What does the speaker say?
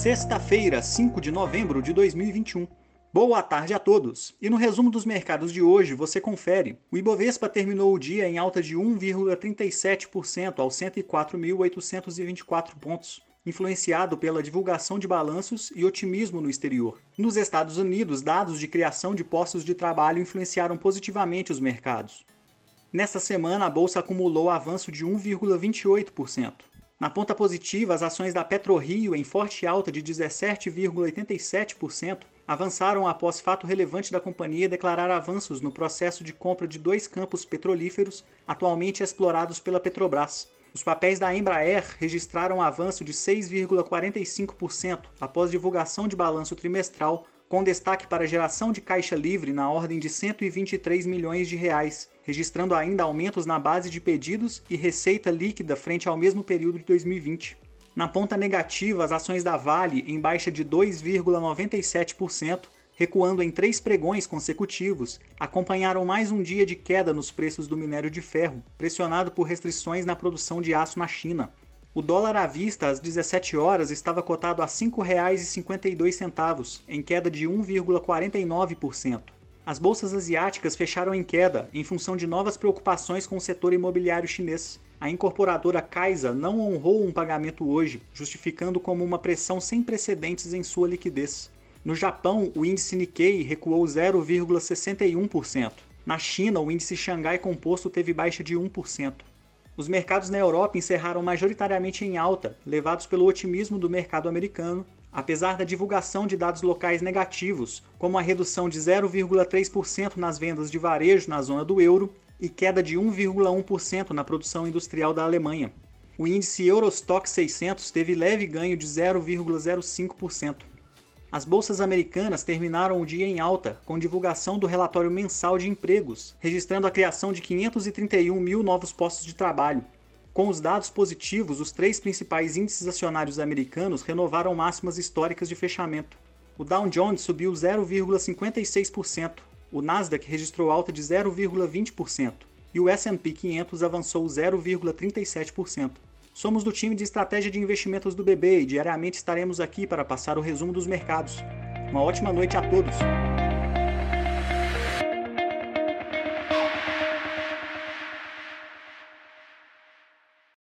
Sexta-feira, 5 de novembro de 2021. Boa tarde a todos! E no resumo dos mercados de hoje você confere. O Ibovespa terminou o dia em alta de 1,37% aos 104.824 pontos, influenciado pela divulgação de balanços e otimismo no exterior. Nos Estados Unidos, dados de criação de postos de trabalho influenciaram positivamente os mercados. Nesta semana, a bolsa acumulou avanço de 1,28%. Na ponta positiva, as ações da PetroRio, em forte alta de 17,87%, avançaram após fato relevante da companhia declarar avanços no processo de compra de dois campos petrolíferos atualmente explorados pela Petrobras. Os papéis da Embraer registraram avanço de 6,45% após divulgação de balanço trimestral, com destaque para geração de caixa livre na ordem de 123 milhões de reais, registrando ainda aumentos na base de pedidos e receita líquida frente ao mesmo período de 2020. Na ponta negativa, as ações da Vale, em baixa de 2,97%, recuando em três pregões consecutivos, acompanharam mais um dia de queda nos preços do minério de ferro, pressionado por restrições na produção de aço na China. O dólar à vista às 17 horas estava cotado a R$ 5,52, em queda de 1,49%. As bolsas asiáticas fecharam em queda em função de novas preocupações com o setor imobiliário chinês. A incorporadora Kaisa não honrou um pagamento hoje, justificando como uma pressão sem precedentes em sua liquidez. No Japão, o índice Nikkei recuou 0,61%. Na China, o índice Xangai Composto teve baixa de 1%. Os mercados na Europa encerraram majoritariamente em alta, levados pelo otimismo do mercado americano apesar da divulgação de dados locais negativos, como a redução de 0,3% nas vendas de varejo na zona do euro e queda de 1,1% na produção industrial da Alemanha. O índice Eurostock 600 teve leve ganho de 0,05%. As bolsas americanas terminaram o dia em alta, com divulgação do relatório mensal de empregos, registrando a criação de 531 mil novos postos de trabalho, com os dados positivos, os três principais índices acionários americanos renovaram máximas históricas de fechamento. O Dow Jones subiu 0,56%, o Nasdaq registrou alta de 0,20% e o S&P 500 avançou 0,37%. Somos do time de estratégia de investimentos do BB e diariamente estaremos aqui para passar o resumo dos mercados. Uma ótima noite a todos!